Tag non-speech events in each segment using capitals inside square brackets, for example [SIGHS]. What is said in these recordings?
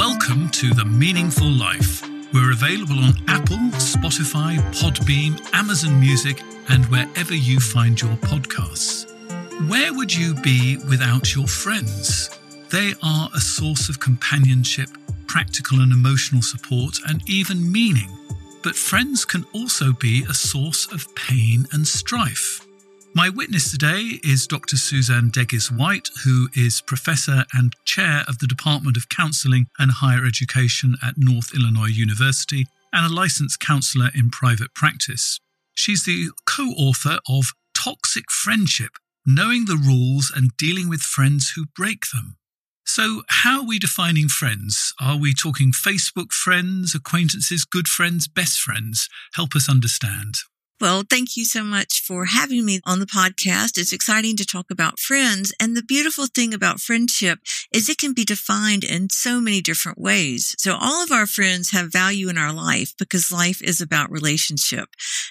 welcome to The Meaningful Life. We're available on Apple, Spotify, Podbean, Amazon Music, and wherever you find your podcasts. Where would you be without your friends? They are a source of companionship, practical and emotional support, and even meaning. But friends can also be a source of pain and strife. My witness today is Dr. Suzanne Degges White, who is Professor and Chair of the Department of Counseling and Higher Education at Northern Illinois University and a licensed counselor in private practice. She's the co author of Toxic Friendship Knowing the Rules and Dealing with Friends Who Break Them. So, how are we defining friends? Are we talking Facebook friends, acquaintances, good friends, best friends? Help us understand. Well, thank you so much for having me on the podcast. It's exciting to talk about friends. And the beautiful thing about friendship is it can be defined in so many different ways. So all of our friends have value in our life because life is about relationship.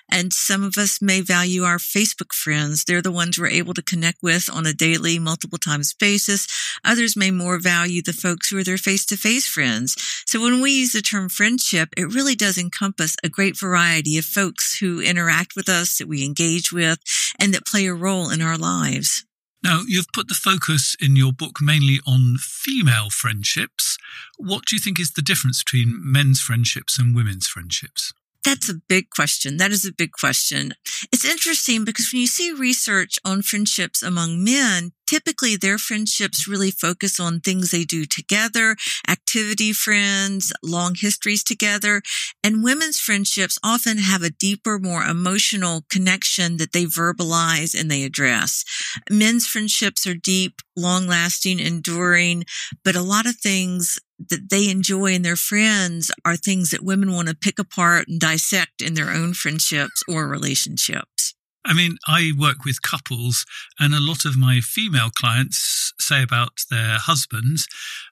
And some of us may value our Facebook friends. They're the ones we're able to connect with on a daily, multiple times basis. Others may more value the folks who are their face to face friends. So when we use the term friendship, it really does encompass a great variety of folks who interact interact with us, that we engage with, and that play a role in our lives. Now, you've put the focus in your book mainly on female friendships. What do you think is the difference between men's friendships and women's friendships? That's a big question. That is a big question. It's interesting because when you see research on friendships among men, typically their friendships really focus on things they do together, activity friends, long histories together. And women's friendships often have a deeper, more emotional connection that they verbalize and they address. Men's friendships are deep, long lasting, enduring, but a lot of things that they enjoy in their friends are things that women want to pick apart and dissect in their own friendships or relationships. I mean, I work with couples, and a lot of my female clients say about their husbands,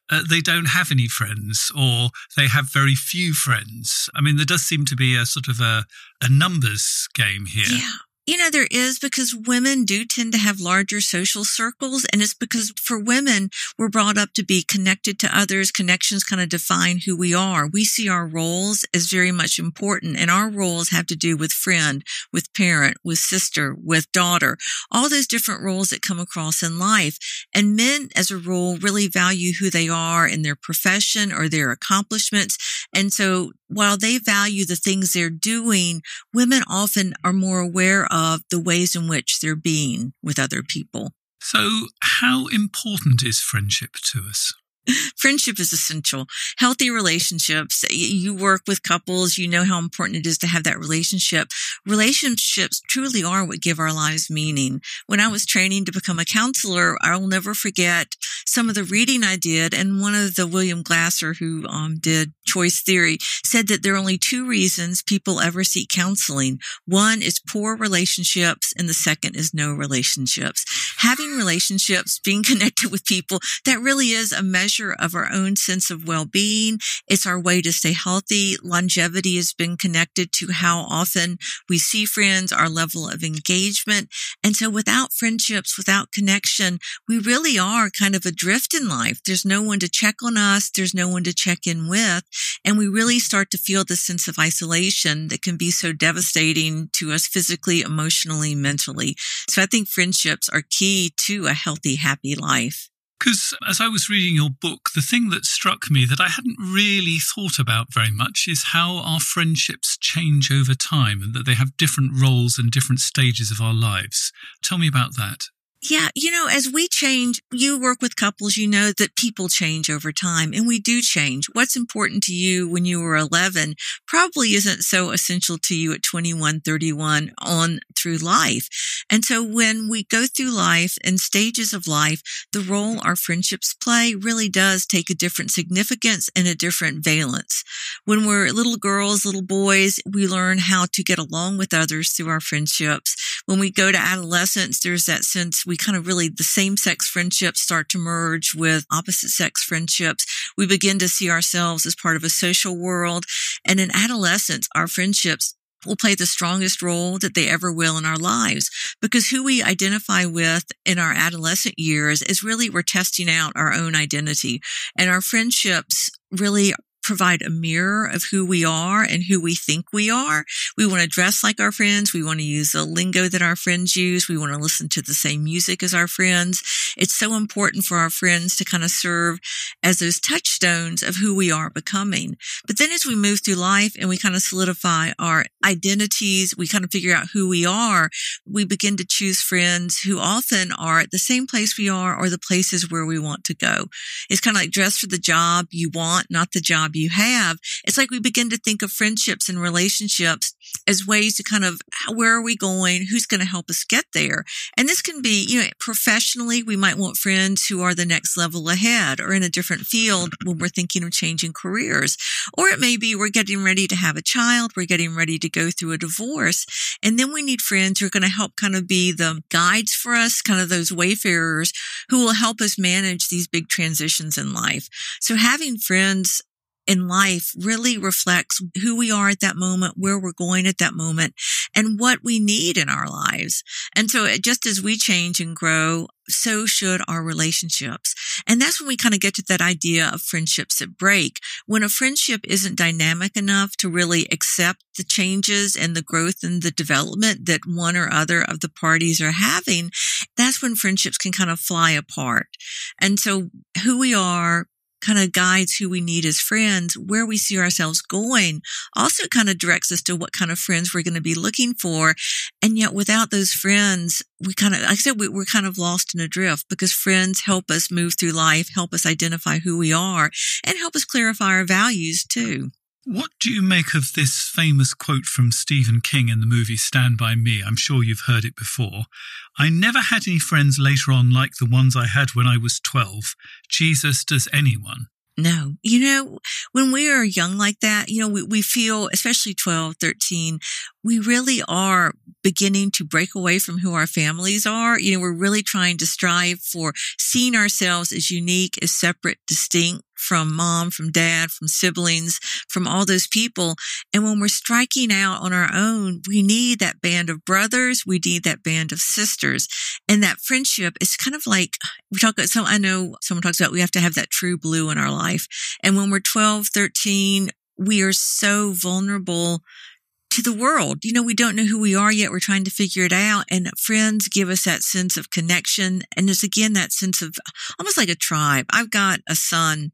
uh, they don't have any friends or they have very few friends. I mean, there does seem to be a sort of a, a numbers game here. Yeah. You know, there is because women do tend to have larger social circles. And it's because for women, we're brought up to be connected to others. Connections kind of define who we are. We see our roles as very much important and our roles have to do with friend, with parent, with sister, with daughter, all those different roles that come across in life. And men as a rule really value who they are in their profession or their accomplishments. And so while they value the things they're doing, women often are more aware of the ways in which they're being with other people. So, how important is friendship to us? Friendship is essential. Healthy relationships. You work with couples. You know how important it is to have that relationship. Relationships truly are what give our lives meaning. When I was training to become a counselor, I will never forget some of the reading I did. And one of the William Glasser, who um, did choice theory, said that there are only two reasons people ever seek counseling. One is poor relationships, and the second is no relationships. Having relationships, being [LAUGHS] connected with people, that really is a measure measure of our own sense of well-being. It's our way to stay healthy. Longevity has been connected to how often we see friends, our level of engagement. And so without friendships, without connection, we really are kind of adrift in life. There's no one to check on us. There's no one to check in with. And we really start to feel the sense of isolation that can be so devastating to us physically, emotionally, mentally. So I think friendships are key to a healthy, happy life. Because as I was reading your book, the thing that struck me that I hadn't really thought about very much is how our friendships change over time and that they have different roles and different stages of our lives. Tell me about that. Yeah, you know, as we change, you work with couples, you know that people change over time and we do change. What's important to you when you were 11 probably isn't so essential to you at 21, 31 on through life. And so when we go through life and stages of life, the role our friendships play really does take a different significance and a different valence. When we're little girls, little boys, we learn how to get along with others through our friendships. When we go to adolescence, there's that sense we kind of really, the same sex friendships start to merge with opposite sex friendships. We begin to see ourselves as part of a social world. And in adolescence, our friendships will play the strongest role that they ever will in our lives because who we identify with in our adolescent years is really we're testing out our own identity and our friendships really provide a mirror of who we are and who we think we are. We want to dress like our friends. We want to use the lingo that our friends use. We want to listen to the same music as our friends. It's so important for our friends to kind of serve as those touchstones of who we are becoming. But then as we move through life and we kind of solidify our identities, we kind of figure out who we are, we begin to choose friends who often are at the same place we are or the places where we want to go. It's kind of like dress for the job you want, not the job you have, it's like we begin to think of friendships and relationships as ways to kind of where are we going? Who's going to help us get there? And this can be, you know, professionally, we might want friends who are the next level ahead or in a different field when we're thinking of changing careers. Or it may be we're getting ready to have a child. We're getting ready to go through a divorce. And then we need friends who are going to help kind of be the guides for us, kind of those wayfarers who will help us manage these big transitions in life. So having friends in life really reflects who we are at that moment, where we're going at that moment, and what we need in our lives. And so just as we change and grow, so should our relationships. And that's when we kind of get to that idea of friendships that break. When a friendship isn't dynamic enough to really accept the changes and the growth and the development that one or other of the parties are having, that's when friendships can kind of fly apart. And so who we are, kind of guides who we need as friends, where we see ourselves going, also kind of directs us to what kind of friends we're going to be looking for. And yet without those friends, we kind of, like I said, we, we're kind of lost in a drift because friends help us move through life, help us identify who we are and help us clarify our values too. What do you make of this famous quote from Stephen King in the movie Stand By Me? I'm sure you've heard it before. I never had any friends later on like the ones I had when I was 12. Jesus, does anyone? No. You know, when we are young like that, you know, we, we feel, especially 12, 13, we really are beginning to break away from who our families are. You know, we're really trying to strive for seeing ourselves as unique, as separate, distinct from mom, from dad, from siblings, from all those people. And when we're striking out on our own, we need that band of brothers. We need that band of sisters. And that friendship is kind of like we talk about, so I know someone talks about we have to have that true blue in our life. And when we're 12, 13, we are so vulnerable to the world. You know, we don't know who we are yet. We're trying to figure it out. And friends give us that sense of connection. And it's again that sense of almost like a tribe. I've got a son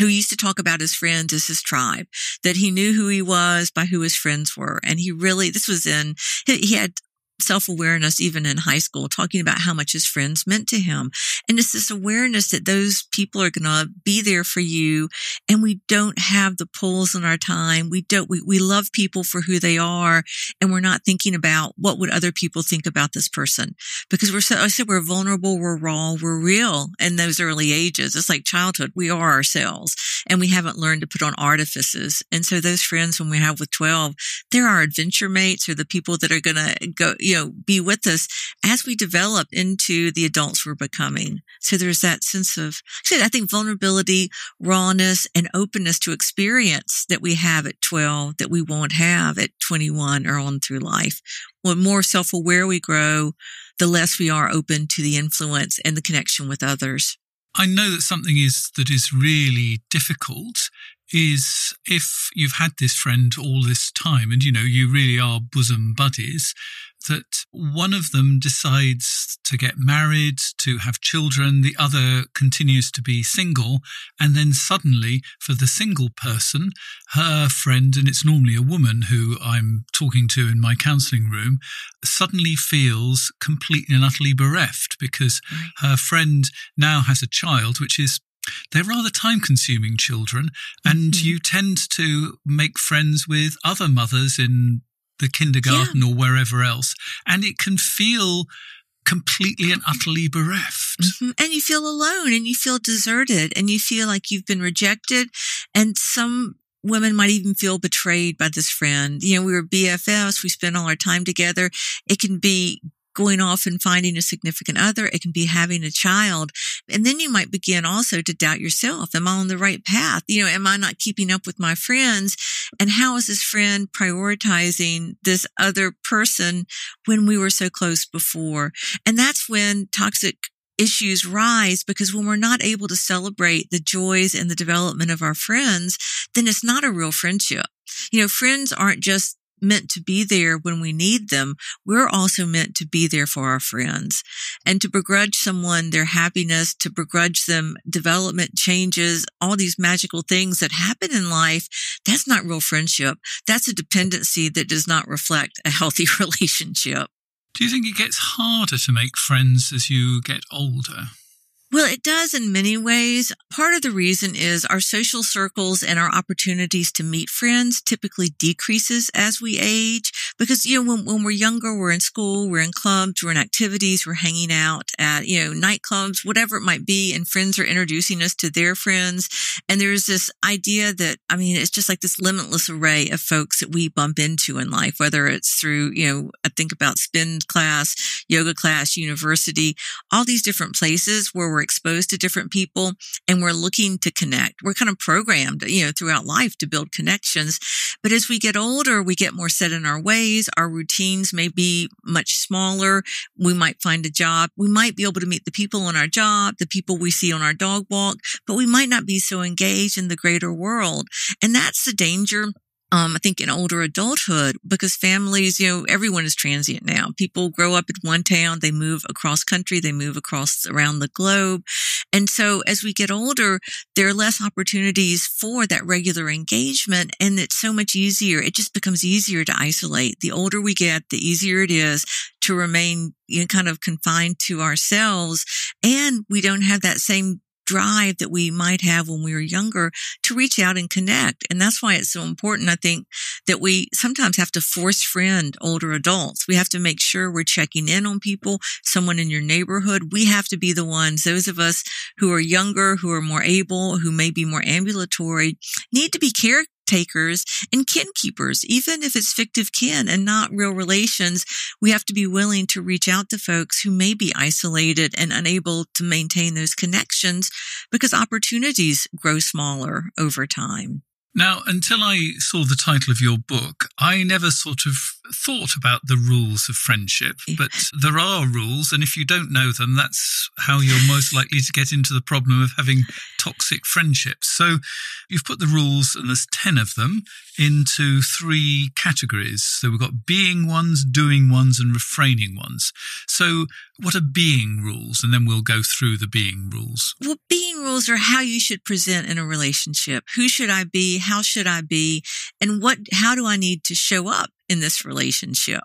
who used to talk about his friends as his tribe, that he knew who he was by who his friends were. And he really, this was in, he had self awareness even in high school, talking about how much his friends meant to him. And it's this awareness that those people are going to be there for you. And we don't have the pulls in our time. We don't, we, we love people for who they are. And we're not thinking about what would other people think about this person because we're so, I said, we're vulnerable. We're raw. We're real in those early ages. It's like childhood. We are ourselves and we haven't learned to put on artifices. And so those friends when we have with 12, they're our adventure mates or the people that are going to go, you know, be with us as we develop into the adults we're becoming. So there's that sense of, I think vulnerability, rawness, and openness to experience that we have at 12 that we won't have at 21 or on through life. When more self-aware we grow, the less we are open to the influence and the connection with others. I know that something is that is really difficult is if you've had this friend all this time and you know you really are bosom buddies that one of them decides to get married, to have children, the other continues to be single, and then suddenly, for the single person, her friend, and it's normally a woman who I'm talking to in my counseling room, suddenly feels completely and utterly bereft because her friend now has a child, which is they're rather time consuming children, and mm-hmm. you tend to make friends with other mothers in the kindergarten yeah. or wherever else, and it can feel completely and utterly bereft. Mm-hmm. And you feel alone and you feel deserted and you feel like you've been rejected. And some women might even feel betrayed by this friend. You know, we were BFFs. We spent all our time together. It can be going off and finding a significant other. It can be having a child. And then you might begin also to doubt yourself. Am I on the right path? You know, am I not keeping up with my friends? And how is this friend prioritizing this other person when we were so close before? And that's when toxic issues rise because when we're not able to celebrate the joys and the development of our friends, then it's not a real friendship. You know, friends aren't just meant to be there when we need them, we're also meant to be there for our friends. And to begrudge someone their happiness, to begrudge them development changes, all these magical things that happen in life, that's not real friendship. That's a dependency that does not reflect a healthy [LAUGHS] relationship. Do you think it gets harder to make friends as you get older? Well, it does in many ways. Part of the reason is our social circles and our opportunities to meet friends typically decreases as we age because, you know, when, when we're younger, we're in school, we're in clubs, we're in activities, we're hanging out at, you know, nightclubs, whatever it might be. And friends are introducing us to their friends. And there's this idea that, I mean, it's just like this limitless array of folks that we bump into in life, whether it's through, you know, I think about spin class, yoga class, university, all these different places where we're we're exposed to different people and we're looking to connect. We're kind of programmed, you know, throughout life to build connections. But as we get older, we get more set in our ways. Our routines may be much smaller. We might find a job. We might be able to meet the people on our job, the people we see on our dog walk, but we might not be so engaged in the greater world. And that's the danger um, I think in older adulthood, because families, you know, everyone is transient now. People grow up in one town, they move across country, they move across around the globe. And so as we get older, there are less opportunities for that regular engagement. And it's so much easier. It just becomes easier to isolate. The older we get, the easier it is to remain you know, kind of confined to ourselves. And we don't have that same drive that we might have when we were younger to reach out and connect. And that's why it's so important. I think that we sometimes have to force friend older adults. We have to make sure we're checking in on people, someone in your neighborhood. We have to be the ones, those of us who are younger, who are more able, who may be more ambulatory, need to be care takers and kin keepers, even if it's fictive kin and not real relations. We have to be willing to reach out to folks who may be isolated and unable to maintain those connections because opportunities grow smaller over time. Now, until I saw the title of your book, I never sort of thought about the rules of friendship, [LAUGHS] but there are rules. And if you don't know them, that's how you're most [LAUGHS] likely to get into the problem of having toxic friendships. So you've put the rules, and there's 10 of them, into three categories. So we've got being ones, doing ones, and refraining ones. So what are being rules? And then we'll go through the being rules. Well, being rules are how you should present in a relationship. Who should I be? How should I be? And what, how do I need to show up in this relationship?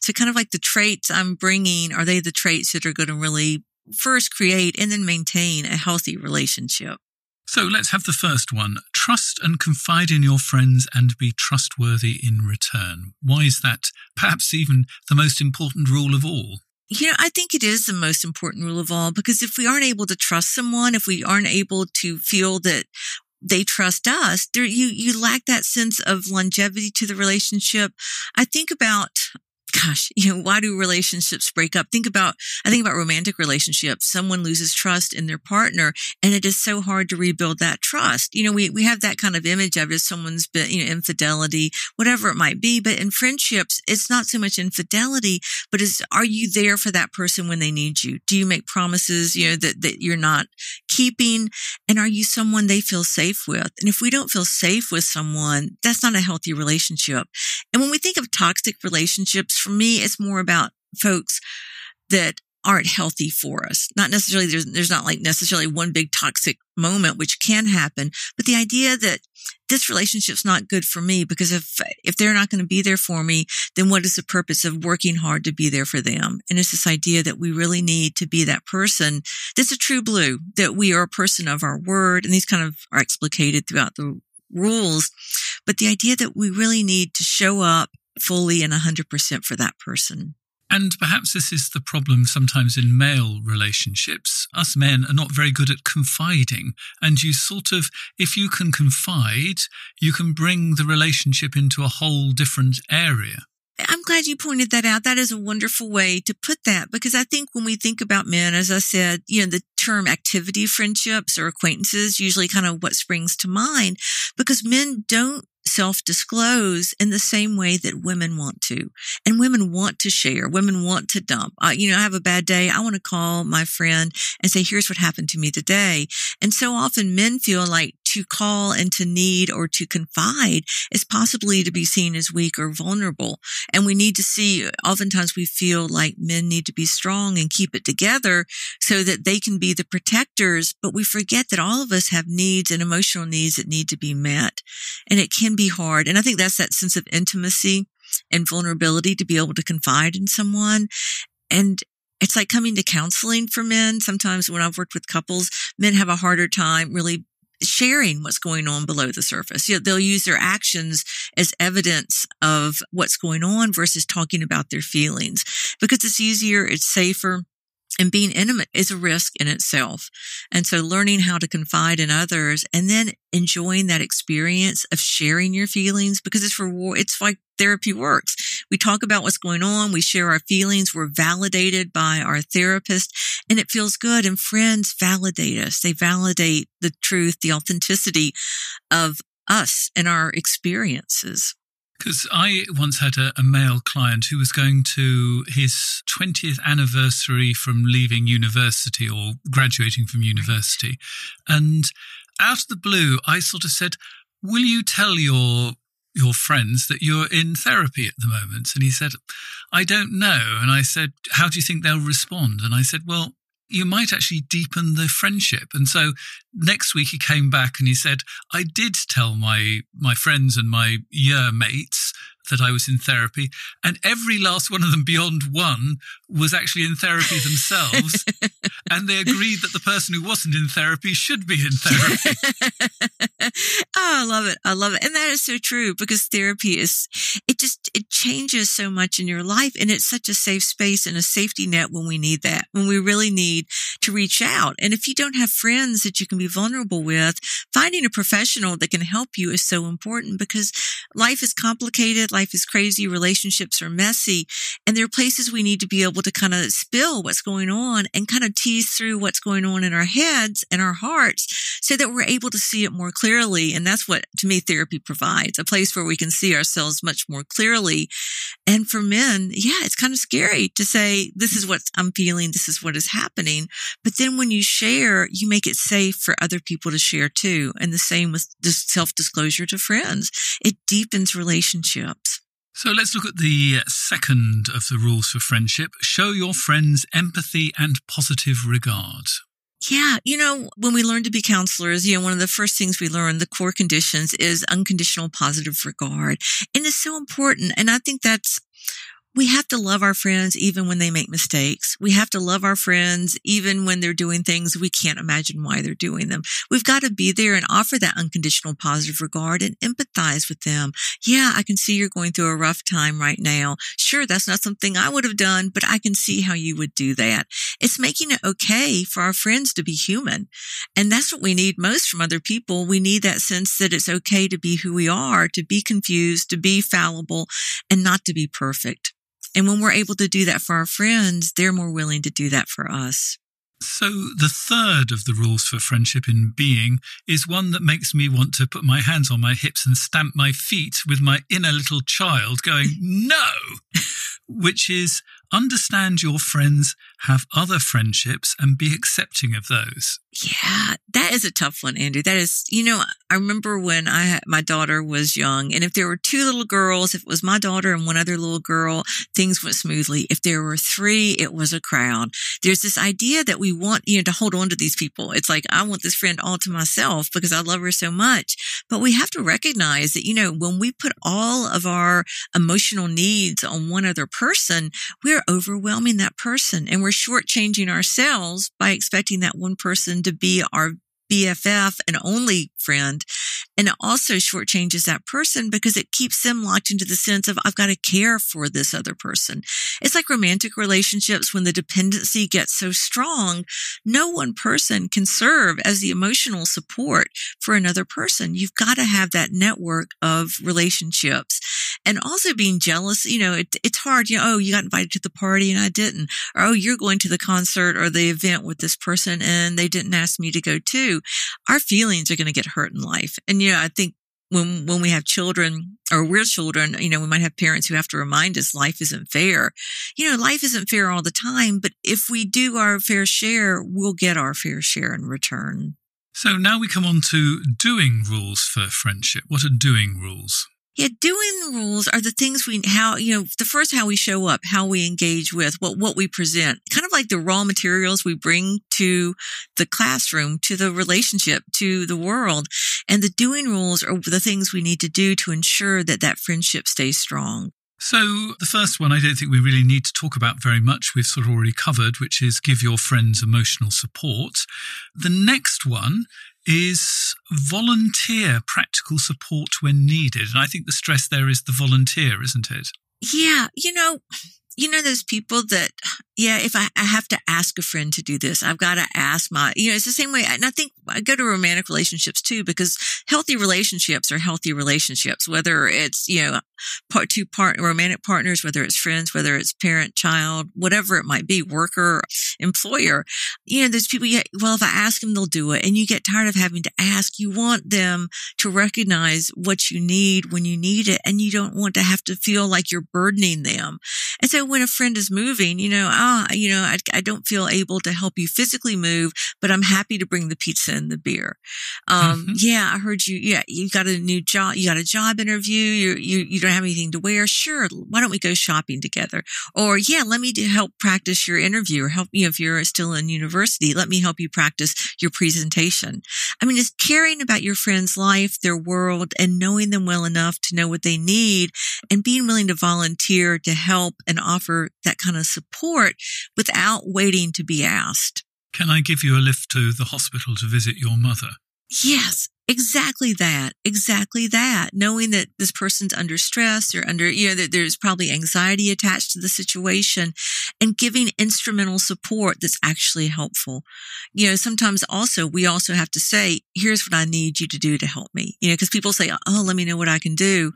So kind of like the traits I'm bringing, are they the traits that are going to really first create and then maintain a healthy relationship? So let's have the first one. Trust and confide in your friends and be trustworthy in return. Why is that perhaps even the most important rule of all? You know, I think it is the most important rule of all because if we aren't able to trust someone, if we aren't able to feel that they trust us, there, you, you lack that sense of longevity to the relationship. I think about gosh, you know, why do relationships break up? Think about, I think about romantic relationships. Someone loses trust in their partner and it is so hard to rebuild that trust. You know, we, we have that kind of image of it. Someone's been, you know, infidelity, whatever it might be. But in friendships, it's not so much infidelity, but is, are you there for that person when they need you? Do you make promises, you know, that, that you're not keeping? And are you someone they feel safe with? And if we don't feel safe with someone, that's not a healthy relationship. And when we think of toxic relationships, for me, it's more about folks that aren't healthy for us. Not necessarily, there's, there's not like necessarily one big toxic moment, which can happen, but the idea that this relationship's not good for me because if, if they're not going to be there for me, then what is the purpose of working hard to be there for them? And it's this idea that we really need to be that person that's a true blue, that we are a person of our word. And these kind of are explicated throughout the rules. But the idea that we really need to show up fully and 100% for that person. And perhaps this is the problem sometimes in male relationships. Us men are not very good at confiding. And you sort of, if you can confide, you can bring the relationship into a whole different area. I'm glad you pointed that out. That is a wonderful way to put that because I think when we think about men, as I said, you know, the term activity friendships or acquaintances usually kind of what springs to mind because men don't self disclose in the same way that women want to. And women want to share. Women want to dump. Uh, you know, I have a bad day. I want to call my friend and say, here's what happened to me today. And so often men feel like to call and to need or to confide is possibly to be seen as weak or vulnerable. And we need to see, oftentimes we feel like men need to be strong and keep it together so that they can be the protectors. But we forget that all of us have needs and emotional needs that need to be met. And it can be hard. And I think that's that sense of intimacy and vulnerability to be able to confide in someone. And it's like coming to counseling for men. Sometimes when I've worked with couples, men have a harder time really sharing what's going on below the surface. You know, they'll use their actions as evidence of what's going on versus talking about their feelings because it's easier, it's safer. And being intimate is a risk in itself. And so learning how to confide in others and then enjoying that experience of sharing your feelings because it's for, it's like therapy works. We talk about what's going on. We share our feelings. We're validated by our therapist and it feels good. And friends validate us. They validate the truth, the authenticity of us and our experiences. Because I once had a, a, male client who was going to his 20th anniversary from leaving university or graduating from university. And out of the blue, I sort of said, Will you tell your your friends that you're in therapy at the moment? And he said, I don't know. And I said, How do you think they'll respond? And I said, Well, you might actually deepen the friendship. And so next week he came back and he said, I did tell my, my friends and my year mates that I was in therapy, and every last one of them beyond one was actually in therapy themselves. [LAUGHS] and they agreed that the person who wasn't in therapy should be in therapy. [LAUGHS] [LAUGHS] oh, I love it. I love it. And that is so true because therapy is, it just, it changes so much in your life. And it's such a safe space and a safety net when we need that, when we really need to reach out. And if you don't have friends that you can be vulnerable with, finding a professional that can help you is so important because life is complicated life is crazy, relationships are messy, and there are places we need to be able to kind of spill what's going on and kind of tease through what's going on in our heads and our hearts so that we're able to see it more clearly. And that's what to me therapy provides, a place where we can see ourselves much more clearly. And for men, yeah, it's kind of scary to say, this is what I'm feeling. This is what is happening. But then when you share, you make it safe for other people to share too. And the same with self disclosure to friends. It deepens relationships. So let's look at the second of the rules for friendship. Show your friends empathy and positive regard. Yeah. You know, when we learn to be counselors, you know, one of the first things we learn, the core conditions is unconditional positive regard. And it's so important. And I think that's we have to love our friends even when they make mistakes. We have to love our friends even when they're doing things we can't imagine why they're doing them. We've got to be there and offer that unconditional positive regard and empathize with them. Yeah, I can see you're going through a rough time right now. Sure, that's not something I would have done, but I can see how you would do that. It's making it okay for our friends to be human. And that's what we need most from other people. We need that sense that it's okay to be who we are, to be confused, to be fallible, and not to be perfect. And when we're able to do that for our friends, they're more willing to do that for us. So, the third of the rules for friendship in being is one that makes me want to put my hands on my hips and stamp my feet with my inner little child going, no, [LAUGHS] which is understand your friends have other friendships and be accepting of those? Yeah, that is a tough one, Andrew. That is, you know, I remember when I had, my daughter was young and if there were two little girls, if it was my daughter and one other little girl, things went smoothly. If there were three, it was a crowd. There's this idea that we want, you know, to hold on to these people. It's like, I want this friend all to myself because I love her so much. But we have to recognize that, you know, when we put all of our emotional needs on one other person, we're overwhelming that person and we're shortchanging ourselves by expecting that one person to be our BFF and only friend. And it also shortchanges that person because it keeps them locked into the sense of, I've got to care for this other person. It's like romantic relationships when the dependency gets so strong, no one person can serve as the emotional support for another person. You've got to have that network of relationships and also being jealous. You know, it, it's hard. You know, oh, you got invited to the party and I didn't, or oh, you're going to the concert or the event with this person and they didn't ask me to go too. Our feelings are going to get hurt in life. And, you know, I think when, when we have children or we're children, you know, we might have parents who have to remind us life isn't fair. You know, life isn't fair all the time, but if we do our fair share, we'll get our fair share in return. So now we come on to doing rules for friendship. What are doing rules? Yeah, doing rules are the things we, how, you know, the first, how we show up, how we engage with, what, what we present, kind of like the raw materials we bring to the classroom, to the relationship, to the world. And the doing rules are the things we need to do to ensure that that friendship stays strong. So, the first one I don't think we really need to talk about very much. We've sort of already covered, which is give your friends emotional support. The next one is volunteer practical support when needed. And I think the stress there is the volunteer, isn't it? Yeah. You know, you know, those people that, yeah, if I, I have to ask a friend to do this, I've got to ask my, you know, it's the same way. And I think I go to romantic relationships too, because healthy relationships are healthy relationships, whether it's, you know, part two part romantic partners, whether it's friends, whether it's parent, child, whatever it might be, worker, employer. You know, there's people, yeah, well, if I ask them, they'll do it. And you get tired of having to ask. You want them to recognize what you need when you need it. And you don't want to have to feel like you're burdening them. And so when a friend is moving, you know, ah, you know, I, I don't feel able to help you physically move, but I'm happy to bring the pizza and the beer. Um, mm-hmm. yeah, I heard you. Yeah, you got a new job. You got a job interview. You, you, you don't have anything to wear. Sure. Why don't we go shopping together? Or yeah, let me help practice your interview or help you if you're still in university. Let me help you practice your presentation. I mean, it's caring about your friend's life, their world and knowing them well enough to know what they need and being willing to volunteer to help and offer that kind of support without waiting to be asked. Can I give you a lift to the hospital to visit your mother? Yes, exactly that. Exactly that. Knowing that this person's under stress or under, you know, that there's probably anxiety attached to the situation and giving instrumental support that's actually helpful. You know, sometimes also we also have to say, here's what I need you to do to help me. You know, because people say, oh, let me know what I can do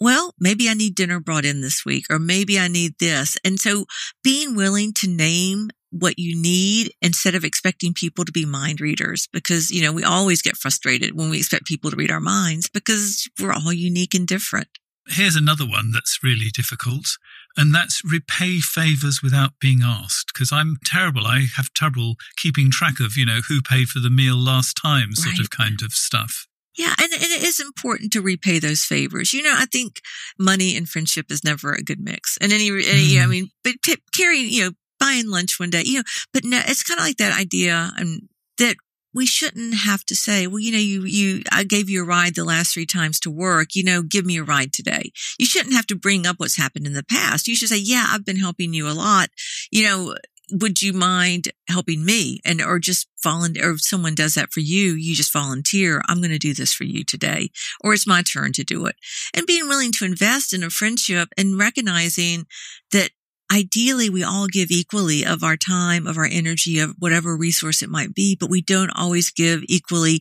well, maybe I need dinner brought in this week, or maybe I need this. And so being willing to name what you need instead of expecting people to be mind readers, because, you know, we always get frustrated when we expect people to read our minds because we're all unique and different. Here's another one that's really difficult, and that's repay favors without being asked. Because I'm terrible. I have trouble keeping track of, you know, who paid for the meal last time, sort right. of kind of stuff. Yeah, and, and, it is important to repay those favors. You know, I think money and friendship is never a good mix. And any, any mm. I mean, but t- carrying, you know, buying lunch one day, you know, but no, it's kind of like that idea and um, that we shouldn't have to say, well, you know, you, you, I gave you a ride the last three times to work, you know, give me a ride today. You shouldn't have to bring up what's happened in the past. You should say, yeah, I've been helping you a lot. You know, would you mind helping me? And or just volunteer if someone does that for you you just volunteer i'm going to do this for you today or it's my turn to do it. And being willing to invest in a friendship and recognizing that ideally we all give equally of our time of our energy of whatever resource it might be but we don't always give equally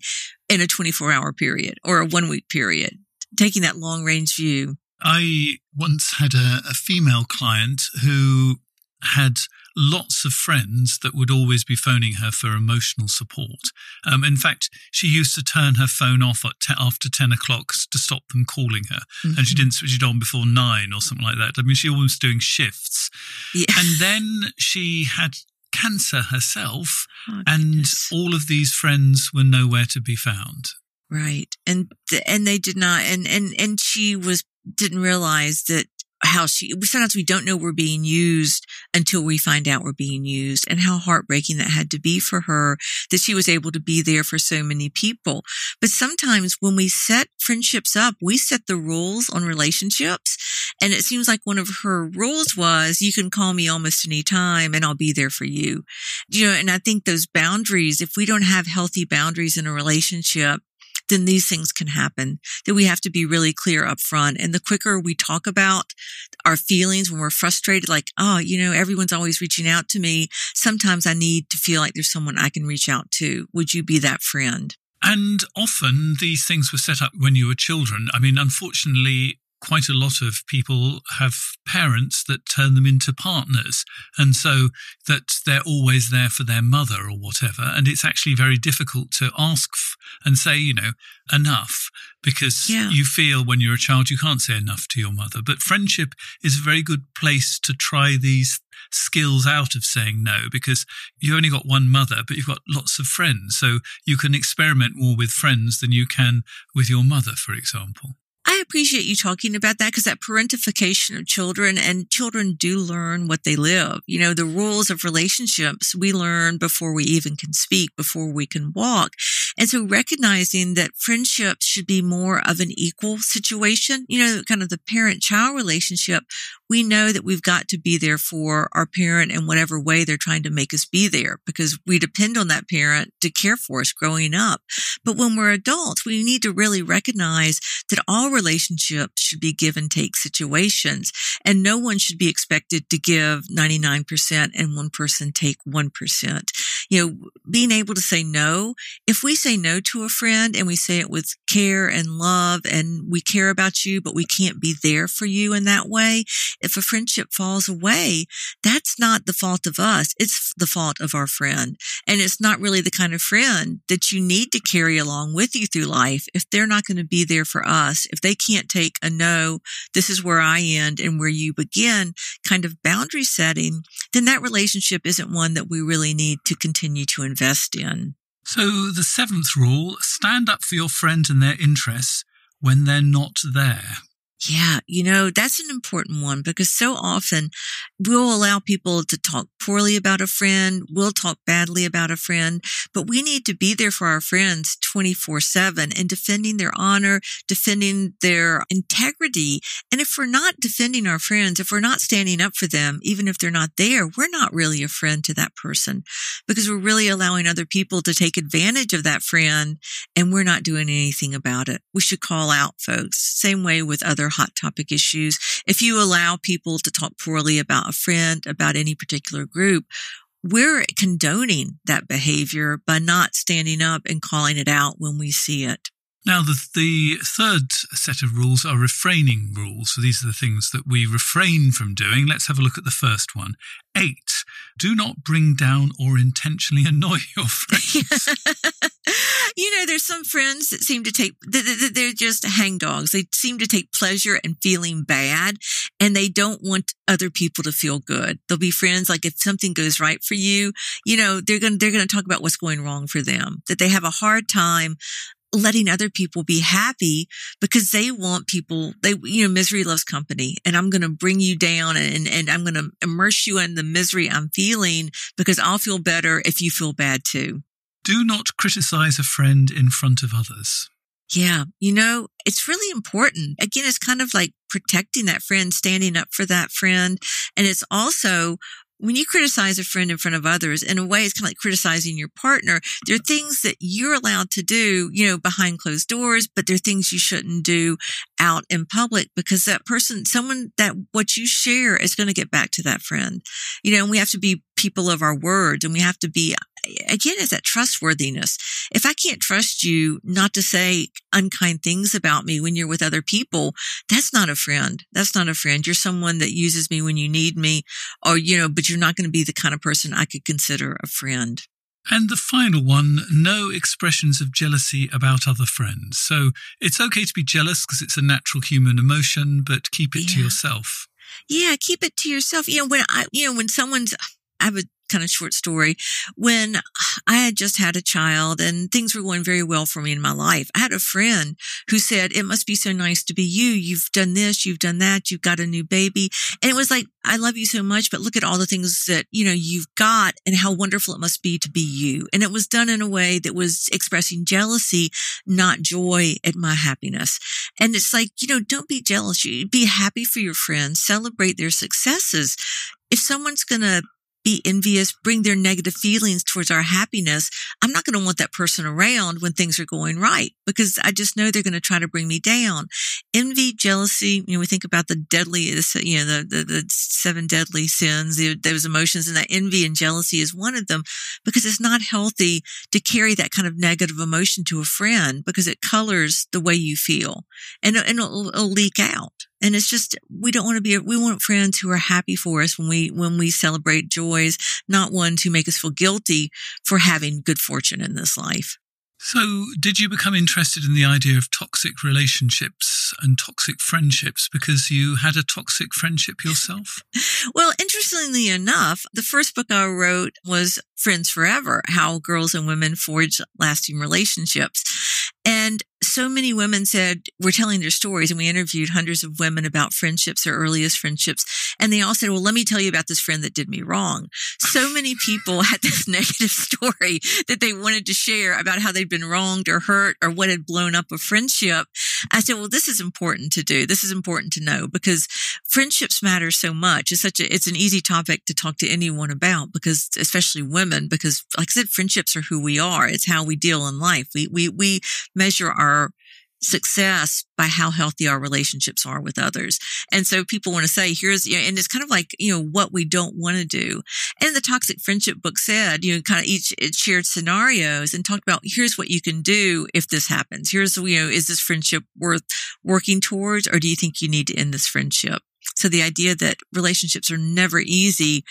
in a 24 hour period or a one week period. Taking that long range view. I once had a, a female client who had lots of friends that would always be phoning her for emotional support. Um, in fact, she used to turn her phone off te- after 10 o'clock to stop them calling her. Mm-hmm. And she didn't switch it on before nine or something like that. I mean, she was doing shifts. Yeah. And then she had cancer herself, [LAUGHS] oh, and all of these friends were nowhere to be found. Right. And, and they did not, and, and, and she was, didn't realize that how she, sometimes we don't know we're being used until we find out we're being used and how heartbreaking that had to be for her that she was able to be there for so many people. But sometimes when we set friendships up, we set the rules on relationships. And it seems like one of her rules was you can call me almost any time and I'll be there for you. You know, and I think those boundaries, if we don't have healthy boundaries in a relationship, then these things can happen that we have to be really clear up front. And the quicker we talk about our feelings when we're frustrated, like, oh, you know, everyone's always reaching out to me. Sometimes I need to feel like there's someone I can reach out to. Would you be that friend? And often these things were set up when you were children. I mean, unfortunately, quite a lot of people have parents that turn them into partners. And so that they're always there for their mother or whatever. And it's actually very difficult to ask and say, you know, enough because yeah. you feel when you're a child, you can't say enough to your mother. But friendship is a very good place to try these skills out of saying no because you've only got one mother, but you've got lots of friends. So you can experiment more with friends than you can with your mother, for example. I appreciate you talking about that because that parentification of children and children do learn what they live. You know, the rules of relationships we learn before we even can speak, before we can walk. And so recognizing that friendships should be more of an equal situation, you know, kind of the parent child relationship we know that we've got to be there for our parent in whatever way they're trying to make us be there because we depend on that parent to care for us growing up. But when we're adults, we need to really recognize that all relationships should be give and take situations and no one should be expected to give 99% and one person take 1%. You know, being able to say no, if we say no to a friend and we say it with care and love and we care about you, but we can't be there for you in that way, if a friendship falls away, that's not the fault of us. It's the fault of our friend. And it's not really the kind of friend that you need to carry along with you through life if they're not going to be there for us. If they can't take a no, this is where I end and where you begin kind of boundary setting, then that relationship isn't one that we really need to continue to invest in. So the seventh rule, stand up for your friend and their interests when they're not there. Yeah, you know, that's an important one because so often we'll allow people to talk poorly about a friend. We'll talk badly about a friend, but we need to be there for our friends 24 seven and defending their honor, defending their integrity. And if we're not defending our friends, if we're not standing up for them, even if they're not there, we're not really a friend to that person because we're really allowing other people to take advantage of that friend and we're not doing anything about it. We should call out folks. Same way with other hot topic issues. If you allow people to talk poorly about a friend, about any particular group, we're condoning that behavior by not standing up and calling it out when we see it. Now, the, the third set of rules are refraining rules. So these are the things that we refrain from doing. Let's have a look at the first one. Eight, do not bring down or intentionally [LAUGHS] annoy your friends. [LAUGHS] you know, there's some friends that seem to take, they're just hangdogs. They seem to take pleasure in feeling bad and they don't want other people to feel good. They'll be friends. Like if something goes right for you, you know, they're going to, they're going to talk about what's going wrong for them, that they have a hard time letting other people be happy because they want people, they, you know, misery loves company and I'm going to bring you down and, and I'm going to immerse you in the misery I'm feeling because I'll feel better if you feel bad too. Do not criticize a friend in front of others. Yeah. You know, it's really important. Again, it's kind of like protecting that friend, standing up for that friend. And it's also when you criticize a friend in front of others, in a way, it's kind of like criticizing your partner. There are things that you're allowed to do, you know, behind closed doors, but there are things you shouldn't do out in public because that person, someone that what you share is going to get back to that friend, you know, and we have to be people of our words and we have to be again it's that trustworthiness if i can't trust you not to say unkind things about me when you're with other people that's not a friend that's not a friend you're someone that uses me when you need me or you know but you're not going to be the kind of person i could consider a friend and the final one, no expressions of jealousy about other friends. So it's okay to be jealous because it's a natural human emotion, but keep it yeah. to yourself. Yeah, keep it to yourself. You know, when I, you know, when someone's, I have a kind of short story. When I had just had a child and things were going very well for me in my life, I had a friend who said, it must be so nice to be you. You've done this, you've done that, you've got a new baby. And it was like, I love you so much, but look at all the things that, you know, you've got and how wonderful it must be to be you. And it was done in a way that was expressing jealousy, not joy at my happiness. And it's like, you know, don't be jealous. You be happy for your friends, celebrate their successes. If someone's going to be envious, bring their negative feelings towards our happiness, I'm not going to want that person around when things are going right because I just know they're going to try to bring me down. Envy, jealousy, you know, we think about the deadly, you know, the, the, the seven deadly sins, those emotions and that envy and jealousy is one of them because it's not healthy to carry that kind of negative emotion to a friend because it colors the way you feel and, and it'll, it'll leak out. And it's just, we don't want to be, we want friends who are happy for us when we, when we celebrate joys, not ones who make us feel guilty for having good fortune in this life. So, did you become interested in the idea of toxic relationships and toxic friendships because you had a toxic friendship yourself? [LAUGHS] well, interestingly enough, the first book I wrote was Friends Forever How Girls and Women Forge Lasting Relationships. And so many women said, we're telling their stories and we interviewed hundreds of women about friendships, their earliest friendships. And they all said, well, let me tell you about this friend that did me wrong. So [LAUGHS] many people had this [LAUGHS] negative story that they wanted to share about how they'd been wronged or hurt or what had blown up a friendship. I said, well, this is important to do. This is important to know because friendships matter so much. It's such a, it's an easy topic to talk to anyone about because especially women, because like I said, friendships are who we are. It's how we deal in life. We, we, we measure our success by how healthy our relationships are with others. And so people want to say, here's, and it's kind of like, you know, what we don't want to do. And the toxic friendship book said, you know, kind of each, it shared scenarios and talked about, here's what you can do if this happens. Here's, you know, is this friendship worth working towards or do you think you need to end this friendship? So the idea that relationships are never easy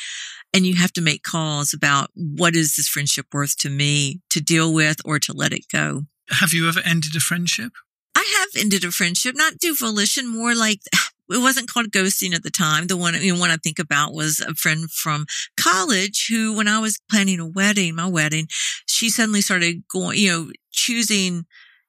and you have to make calls about what is this friendship worth to me to deal with or to let it go. Have you ever ended a friendship? I have ended a friendship, not due volition, more like [SIGHS] it wasn't called ghosting at the time. The one, you know, one I think about was a friend from college who, when I was planning a wedding, my wedding, she suddenly started going, you know, choosing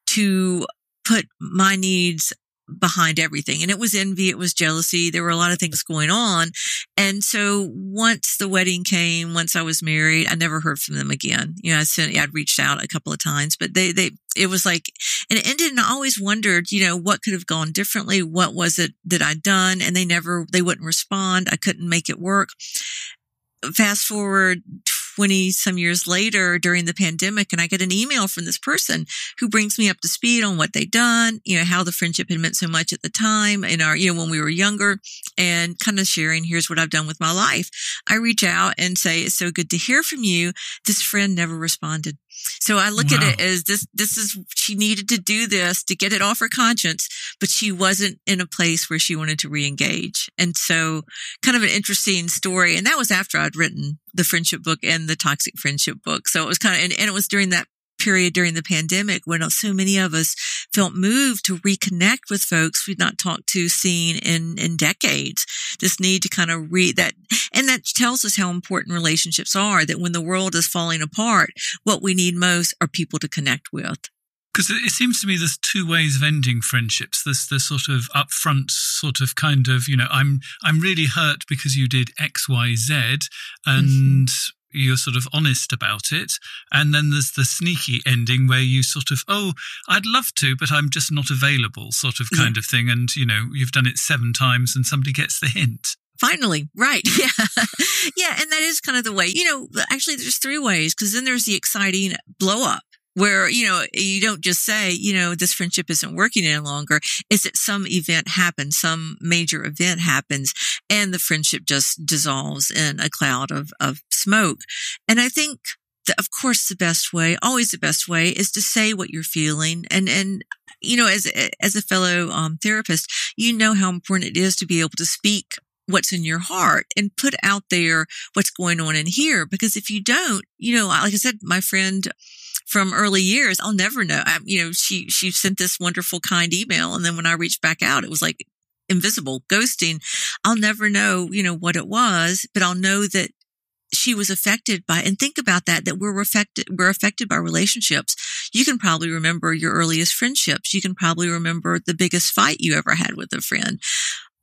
to put my needs behind everything. And it was envy. It was jealousy. There were a lot of things going on. And so once the wedding came, once I was married, I never heard from them again. You know, I sent, I'd reached out a couple of times, but they, they, it was like, and it ended and I always wondered, you know, what could have gone differently? What was it that I'd done? And they never, they wouldn't respond. I couldn't make it work. Fast forward 20 some years later during the pandemic and I get an email from this person who brings me up to speed on what they'd done, you know, how the friendship had meant so much at the time in our, you know, when we were younger and kind of sharing, here's what I've done with my life. I reach out and say, it's so good to hear from you. This friend never responded. So I look wow. at it as this, this is, she needed to do this to get it off her conscience, but she wasn't in a place where she wanted to re-engage. And so kind of an interesting story. And that was after I'd written the friendship book and the toxic friendship book. So it was kind of, and, and it was during that period during the pandemic when so many of us felt moved to reconnect with folks we'd not talked to, seen in, in decades. This need to kind of read that. And that tells us how important relationships are, that when the world is falling apart, what we need most are people to connect with. Because it seems to me there's two ways of ending friendships. There's the sort of upfront, sort of kind of, you know, I'm I'm really hurt because you did X, Y, Z, and mm-hmm you're sort of honest about it. And then there's the sneaky ending where you sort of, oh, I'd love to, but I'm just not available, sort of kind yeah. of thing. And, you know, you've done it seven times and somebody gets the hint. Finally, right. [LAUGHS] Yeah. yeah. And that is kind of the way, you know, actually, there's three ways because then there's the exciting blow up where, you know, you don't just say, you know, this friendship isn't working any longer. Is that some event happens, some major event happens and the friendship just dissolves in a cloud of, of smoke. And I think that, of course, the best way, always the best way is to say what you're feeling. And, and, you know, as, as a fellow um, therapist, you know how important it is to be able to speak what's in your heart and put out there what's going on in here. Because if you don't, you know, like I said, my friend from early years, I'll never know. I, you know, she, she sent this wonderful, kind email. And then when I reached back out, it was like invisible ghosting. I'll never know, you know, what it was, but I'll know that she was affected by, and think about that, that we're affected, we're affected by relationships. You can probably remember your earliest friendships. You can probably remember the biggest fight you ever had with a friend.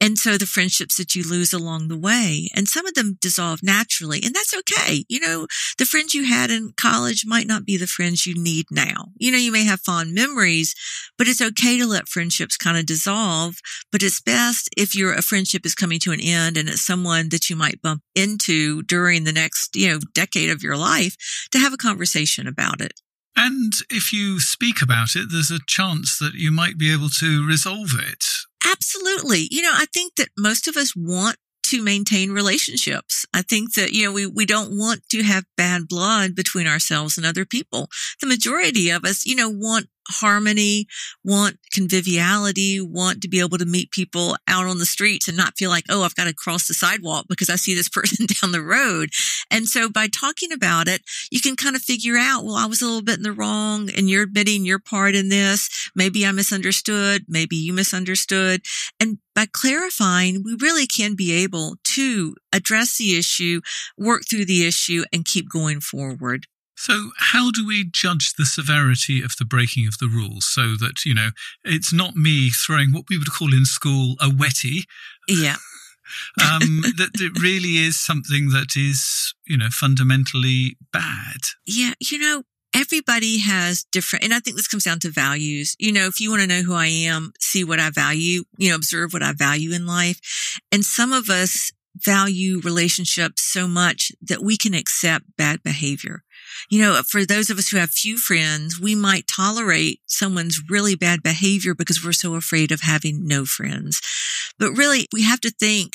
And so the friendships that you lose along the way and some of them dissolve naturally and that's okay. You know, the friends you had in college might not be the friends you need now. You know, you may have fond memories, but it's okay to let friendships kind of dissolve. But it's best if your a friendship is coming to an end and it's someone that you might bump into during the next, you know, decade of your life to have a conversation about it. And if you speak about it, there's a chance that you might be able to resolve it. Absolutely. You know, I think that most of us want to maintain relationships. I think that, you know, we, we don't want to have bad blood between ourselves and other people. The majority of us, you know, want harmony, want conviviality, want to be able to meet people out on the streets and not feel like, oh, I've got to cross the sidewalk because I see this [LAUGHS] person down the road. And so by talking about it, you can kind of figure out, well, I was a little bit in the wrong and you're admitting your part in this. Maybe I misunderstood. Maybe you misunderstood. And by clarifying, we really can be able to address the issue, work through the issue and keep going forward. So, how do we judge the severity of the breaking of the rules so that, you know, it's not me throwing what we would call in school a wetty? Yeah. [LAUGHS] um, that it really is something that is, you know, fundamentally bad. Yeah. You know, everybody has different, and I think this comes down to values. You know, if you want to know who I am, see what I value, you know, observe what I value in life. And some of us value relationships so much that we can accept bad behavior you know, for those of us who have few friends, we might tolerate someone's really bad behavior because we're so afraid of having no friends. But really, we have to think,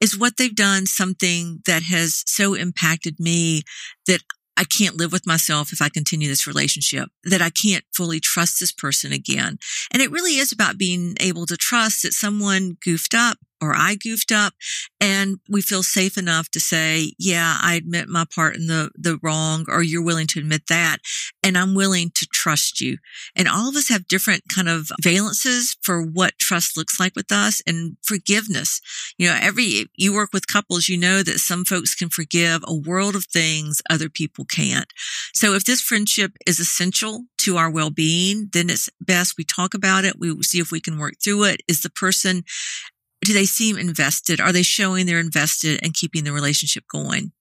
is what they've done something that has so impacted me that I can't live with myself if I continue this relationship, that I can't fully trust this person again. And it really is about being able to trust that someone goofed up or I goofed up and we feel safe enough to say, yeah, I admit my part in the, the wrong or you're willing to admit that. And I'm willing to trust you. And all of us have different kind of valences for what trust looks like with us and forgiveness. You know, every, you work with couples, you know that some folks can forgive a world of things other people can't. So if this friendship is essential to our well-being, then it's best we talk about it. We see if we can work through it. Is the person do they seem invested? Are they showing they're invested and keeping the relationship going?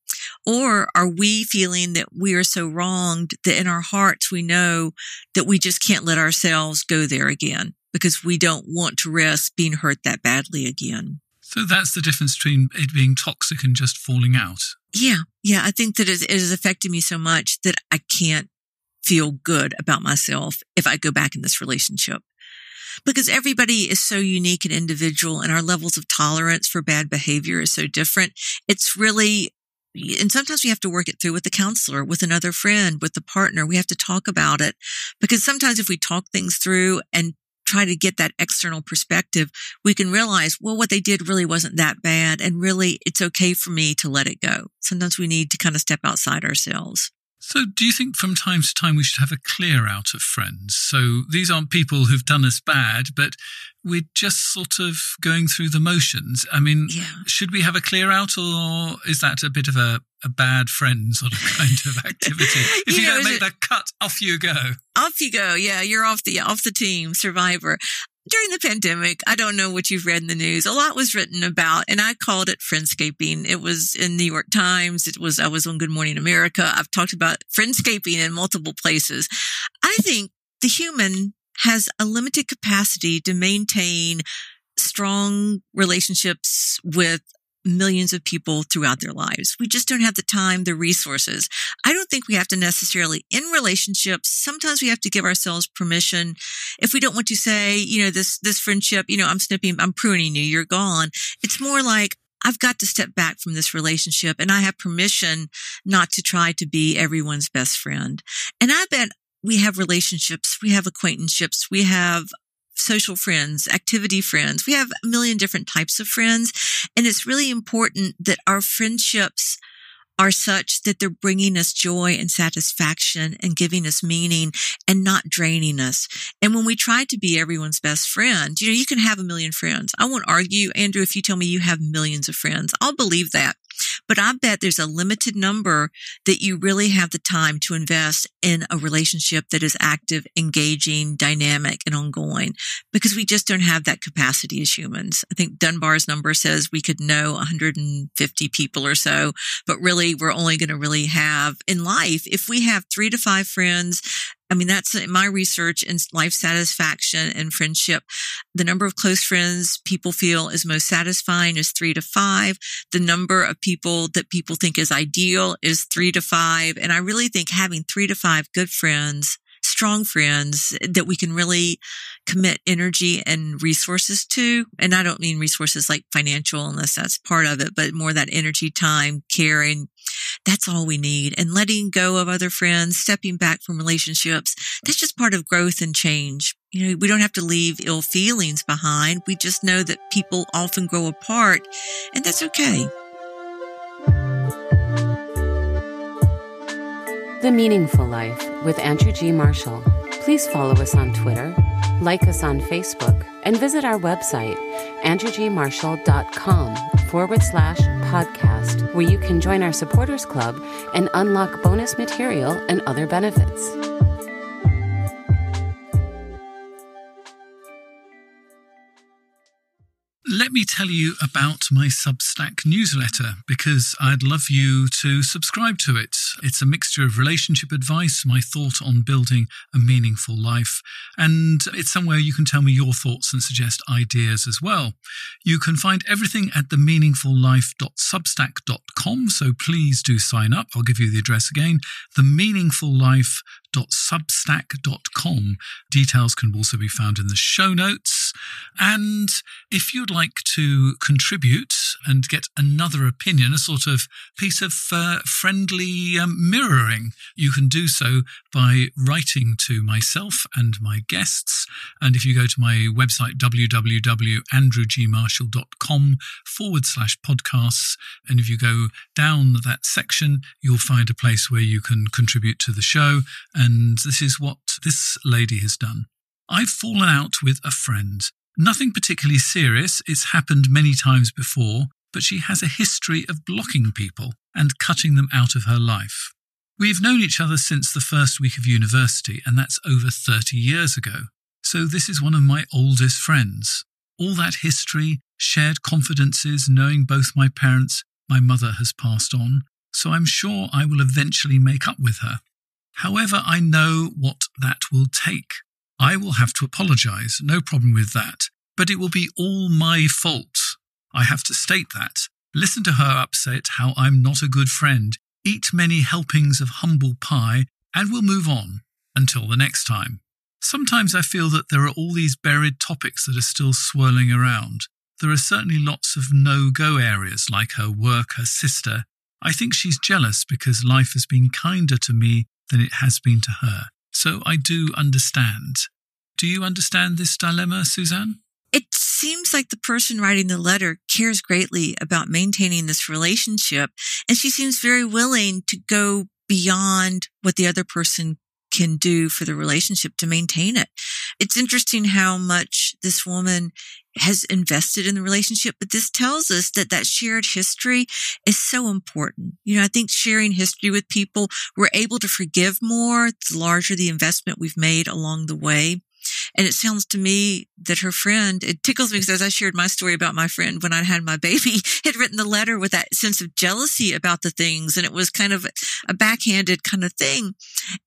Or are we feeling that we are so wronged that in our hearts we know that we just can't let ourselves go there again because we don't want to risk being hurt that badly again? So that's the difference between it being toxic and just falling out. Yeah. Yeah. I think that it has affected me so much that I can't feel good about myself if I go back in this relationship because everybody is so unique and individual and our levels of tolerance for bad behavior is so different. It's really and sometimes we have to work it through with the counselor, with another friend, with the partner. We have to talk about it because sometimes if we talk things through and try to get that external perspective, we can realize, well, what they did really wasn't that bad. And really, it's okay for me to let it go. Sometimes we need to kind of step outside ourselves. So, do you think from time to time we should have a clear out of friends? So, these aren't people who've done us bad, but we're just sort of going through the motions. I mean, yeah. should we have a clear out, or is that a bit of a, a bad friend sort of kind of [LAUGHS] activity? If you, you know, don't make that cut, off you go. Off you go. Yeah, you're off the off the team, survivor during the pandemic, I don't know what you've read in the news. A lot was written about, and I called it friendscaping. It was in New York Times. It was, I was on Good Morning America. I've talked about friendscaping in multiple places. I think the human has a limited capacity to maintain strong relationships with millions of people throughout their lives. We just don't have the time, the resources. I don't think we have to necessarily in relationships. Sometimes we have to give ourselves permission. If we don't want to say, you know, this, this friendship, you know, I'm snipping, I'm pruning you, you're gone. It's more like, I've got to step back from this relationship and I have permission not to try to be everyone's best friend. And I bet we have relationships, we have acquaintanceships, we have social friends, activity friends. We have a million different types of friends. And it's really important that our friendships are such that they're bringing us joy and satisfaction and giving us meaning and not draining us. And when we try to be everyone's best friend, you know, you can have a million friends. I won't argue, Andrew, if you tell me you have millions of friends, I'll believe that. But I bet there's a limited number that you really have the time to invest in a relationship that is active, engaging, dynamic, and ongoing because we just don't have that capacity as humans. I think Dunbar's number says we could know 150 people or so, but really we're only going to really have in life, if we have three to five friends I mean, that's my research in life satisfaction and friendship. The number of close friends people feel is most satisfying is three to five. The number of people that people think is ideal is three to five. And I really think having three to five good friends strong friends that we can really commit energy and resources to. And I don't mean resources like financial unless that's part of it, but more that energy, time, caring. That's all we need. And letting go of other friends, stepping back from relationships, that's just part of growth and change. You know, we don't have to leave ill feelings behind. We just know that people often grow apart and that's okay. The Meaningful Life with Andrew G. Marshall. Please follow us on Twitter, like us on Facebook, and visit our website, andrewgmarshall.com forward slash podcast, where you can join our supporters club and unlock bonus material and other benefits. Let me tell you about my Substack newsletter because I'd love you to subscribe to it. It's a mixture of relationship advice, my thought on building a meaningful life, and it's somewhere you can tell me your thoughts and suggest ideas as well. You can find everything at themeaningfullife.substack.com, so please do sign up. I'll give you the address again themeaningfullife.substack.com. Details can also be found in the show notes. And if you'd like to contribute and get another opinion, a sort of piece of uh, friendly um, mirroring, you can do so by writing to myself and my guests. And if you go to my website, www.andrewgmarshall.com forward slash podcasts, and if you go down that section, you'll find a place where you can contribute to the show. And this is what this lady has done. I've fallen out with a friend. Nothing particularly serious, it's happened many times before, but she has a history of blocking people and cutting them out of her life. We've known each other since the first week of university, and that's over 30 years ago. So this is one of my oldest friends. All that history, shared confidences, knowing both my parents, my mother has passed on, so I'm sure I will eventually make up with her. However, I know what that will take. I will have to apologize, no problem with that, but it will be all my fault. I have to state that. Listen to her upset how I'm not a good friend, eat many helpings of humble pie, and we'll move on until the next time. Sometimes I feel that there are all these buried topics that are still swirling around. There are certainly lots of no go areas like her work, her sister. I think she's jealous because life has been kinder to me than it has been to her. So I do understand. Do you understand this dilemma, Suzanne? It seems like the person writing the letter cares greatly about maintaining this relationship, and she seems very willing to go beyond what the other person can do for the relationship to maintain it. It's interesting how much this woman has invested in the relationship, but this tells us that that shared history is so important. You know, I think sharing history with people, we're able to forgive more the larger the investment we've made along the way. And it sounds to me that her friend, it tickles me because as I shared my story about my friend when I had my baby, [LAUGHS] had written the letter with that sense of jealousy about the things. And it was kind of a backhanded kind of thing.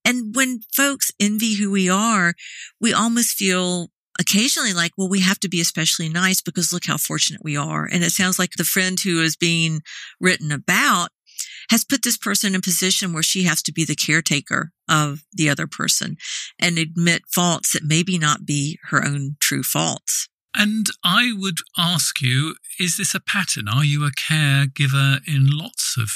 And when folks envy who we are, we almost feel occasionally like, well, we have to be especially nice because look how fortunate we are. And it sounds like the friend who is being written about has put this person in a position where she has to be the caretaker of the other person and admit faults that maybe not be her own true faults. And I would ask you, is this a pattern? Are you a caregiver in lots of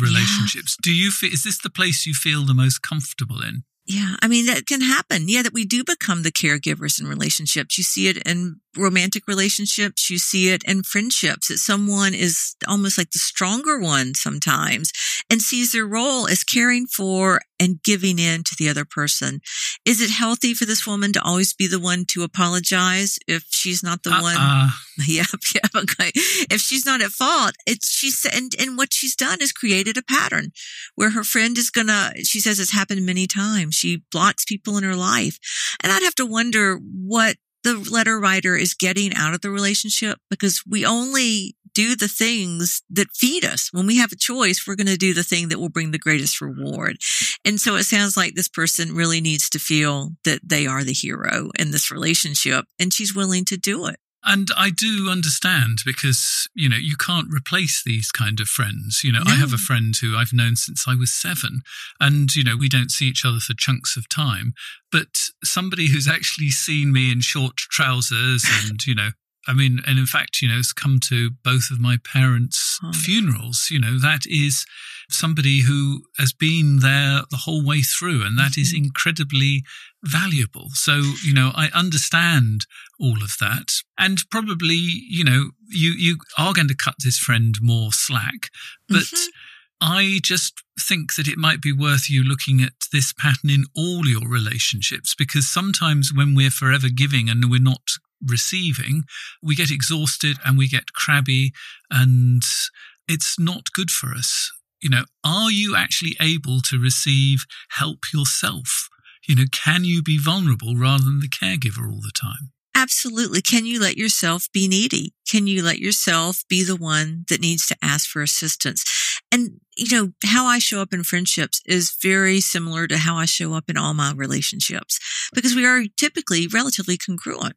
relationships? Yeah. Do you feel, is this the place you feel the most comfortable in? Yeah. I mean, that can happen. Yeah. That we do become the caregivers in relationships. You see it in romantic relationships. You see it in friendships that someone is almost like the stronger one sometimes and sees their role as caring for and giving in to the other person. Is it healthy for this woman to always be the one to apologize if she's not the uh-uh. one? [LAUGHS] Yep. Yep. Okay. If she's not at fault, it's she's, and, and what she's done is created a pattern where her friend is gonna, she says it's happened many times. She blocks people in her life. And I'd have to wonder what the letter writer is getting out of the relationship because we only do the things that feed us. When we have a choice, we're going to do the thing that will bring the greatest reward. And so it sounds like this person really needs to feel that they are the hero in this relationship and she's willing to do it. And I do understand because, you know, you can't replace these kind of friends. You know, no. I have a friend who I've known since I was seven, and, you know, we don't see each other for chunks of time. But somebody who's actually seen me in short trousers and, you know, I mean, and in fact, you know, has come to both of my parents' oh. funerals. You know, that is somebody who has been there the whole way through, and that mm-hmm. is incredibly valuable. So, you know, I understand all of that. And probably, you know, you, you are going to cut this friend more slack, but mm-hmm. I just think that it might be worth you looking at this pattern in all your relationships because sometimes when we're forever giving and we're not receiving, we get exhausted and we get crabby and it's not good for us. You know, are you actually able to receive help yourself? You know, can you be vulnerable rather than the caregiver all the time? Absolutely. Can you let yourself be needy? Can you let yourself be the one that needs to ask for assistance? And, you know, how I show up in friendships is very similar to how I show up in all my relationships because we are typically relatively congruent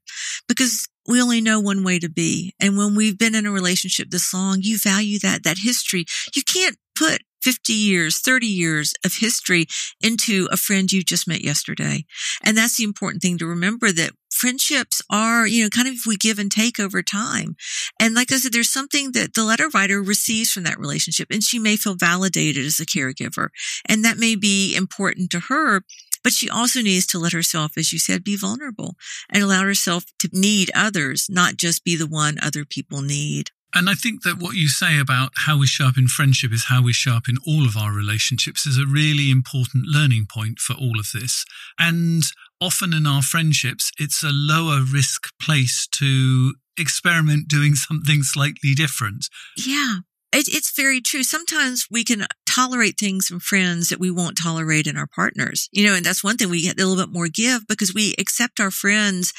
because we only know one way to be. And when we've been in a relationship this long, you value that, that history. You can't put 50 years, 30 years of history into a friend you just met yesterday. And that's the important thing to remember that friendships are, you know, kind of we give and take over time. And like I said, there's something that the letter writer receives from that relationship and she may feel validated as a caregiver. And that may be important to her. But she also needs to let herself, as you said, be vulnerable and allow herself to need others, not just be the one other people need. And I think that what you say about how we in friendship is how we in all of our relationships is a really important learning point for all of this. And often in our friendships, it's a lower risk place to experiment doing [LAUGHS] something slightly different. Yeah. It, it's very true. Sometimes we can tolerate things from friends that we won't tolerate in our partners. You know, and that's one thing we get a little bit more give because we accept our friends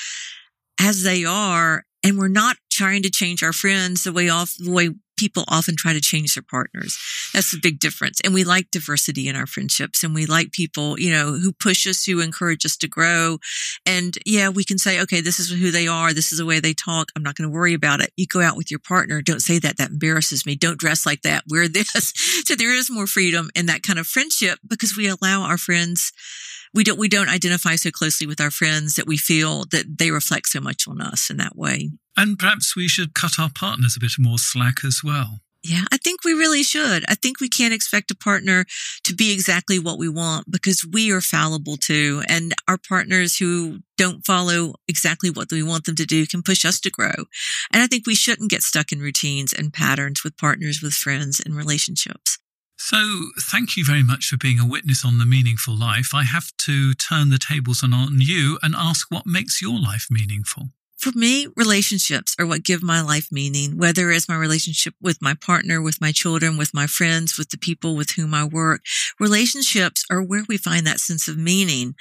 as they are and we're not trying to change our friends the way off the way people often try to change their partners. That's the big difference. And we like diversity in our friendships and we like people, you know, who push us, who encourage us to grow. And yeah, we can say, okay, this is who they are. This is the way they talk. I'm not going to worry about it. You go out with your partner. Don't say that. That embarrasses me. Don't dress like that. Wear this. [LAUGHS] so there is more freedom in that kind of friendship because we allow our friends we don't we don't identify so closely with our friends that we feel that they reflect so much on us in that way. And perhaps we should cut our partners a bit more slack as well. Yeah, I think we really should. I think we can't expect a partner to be exactly what we want because we are fallible too. And our partners who don't follow exactly what we want them to do can push us to grow. And I think we shouldn't get stuck in routines and patterns with partners, with friends and relationships. So, thank you very much for being a witness on the meaningful life. I have to turn the tables on, on you and ask what makes your life meaningful. For me, relationships are what give my life meaning, whether it's my relationship with my partner, with my children, with my friends, with the people with whom I work. Relationships are where we find that sense of meaning.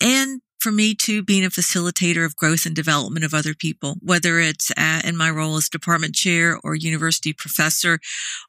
And for me too, being a facilitator of growth and development of other people, whether it's at, in my role as department chair or university professor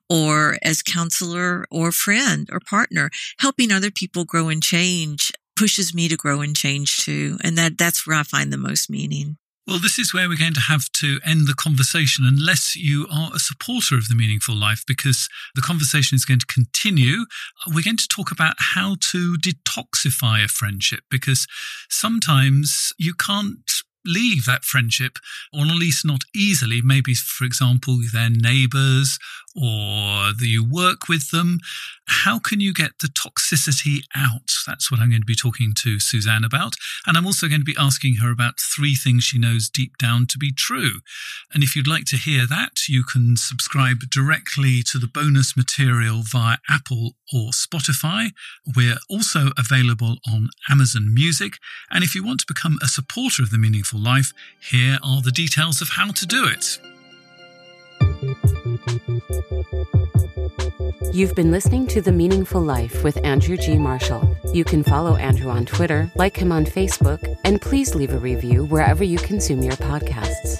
or as counselor or friend or partner, helping other people grow and change pushes me to grow and change too. And that, that's where I find the most meaning. Well, this is where we're going to have to end the conversation unless you are a supporter of the meaningful life, because the conversation is going to continue. We're going to talk about how to detoxify a friendship, because sometimes you can't leave that friendship, or at least not easily. Maybe, for example, their neighbors or you work with them. How can you get the toxicity out? That's what I'm going to be talking to Suzanne about. And I'm also going to be asking her about three things she knows deep down to be true. And if you'd like to hear that, you can subscribe directly to the bonus material via Apple or Spotify. We're also available on Amazon Music. And if you want to become a supporter of The Meaningful Life, here are the details of how to do it. You've been listening to The Meaningful Life with Andrew G. Marshall. You can follow Andrew on Twitter, like him on Facebook, and please leave a review wherever you consume your podcasts.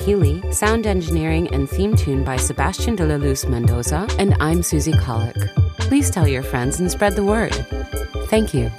Healy, sound engineering and theme tune by Sebastian de la Luz Mendoza, and I'm Susie Colick. Please tell your friends and spread the word. Thank you.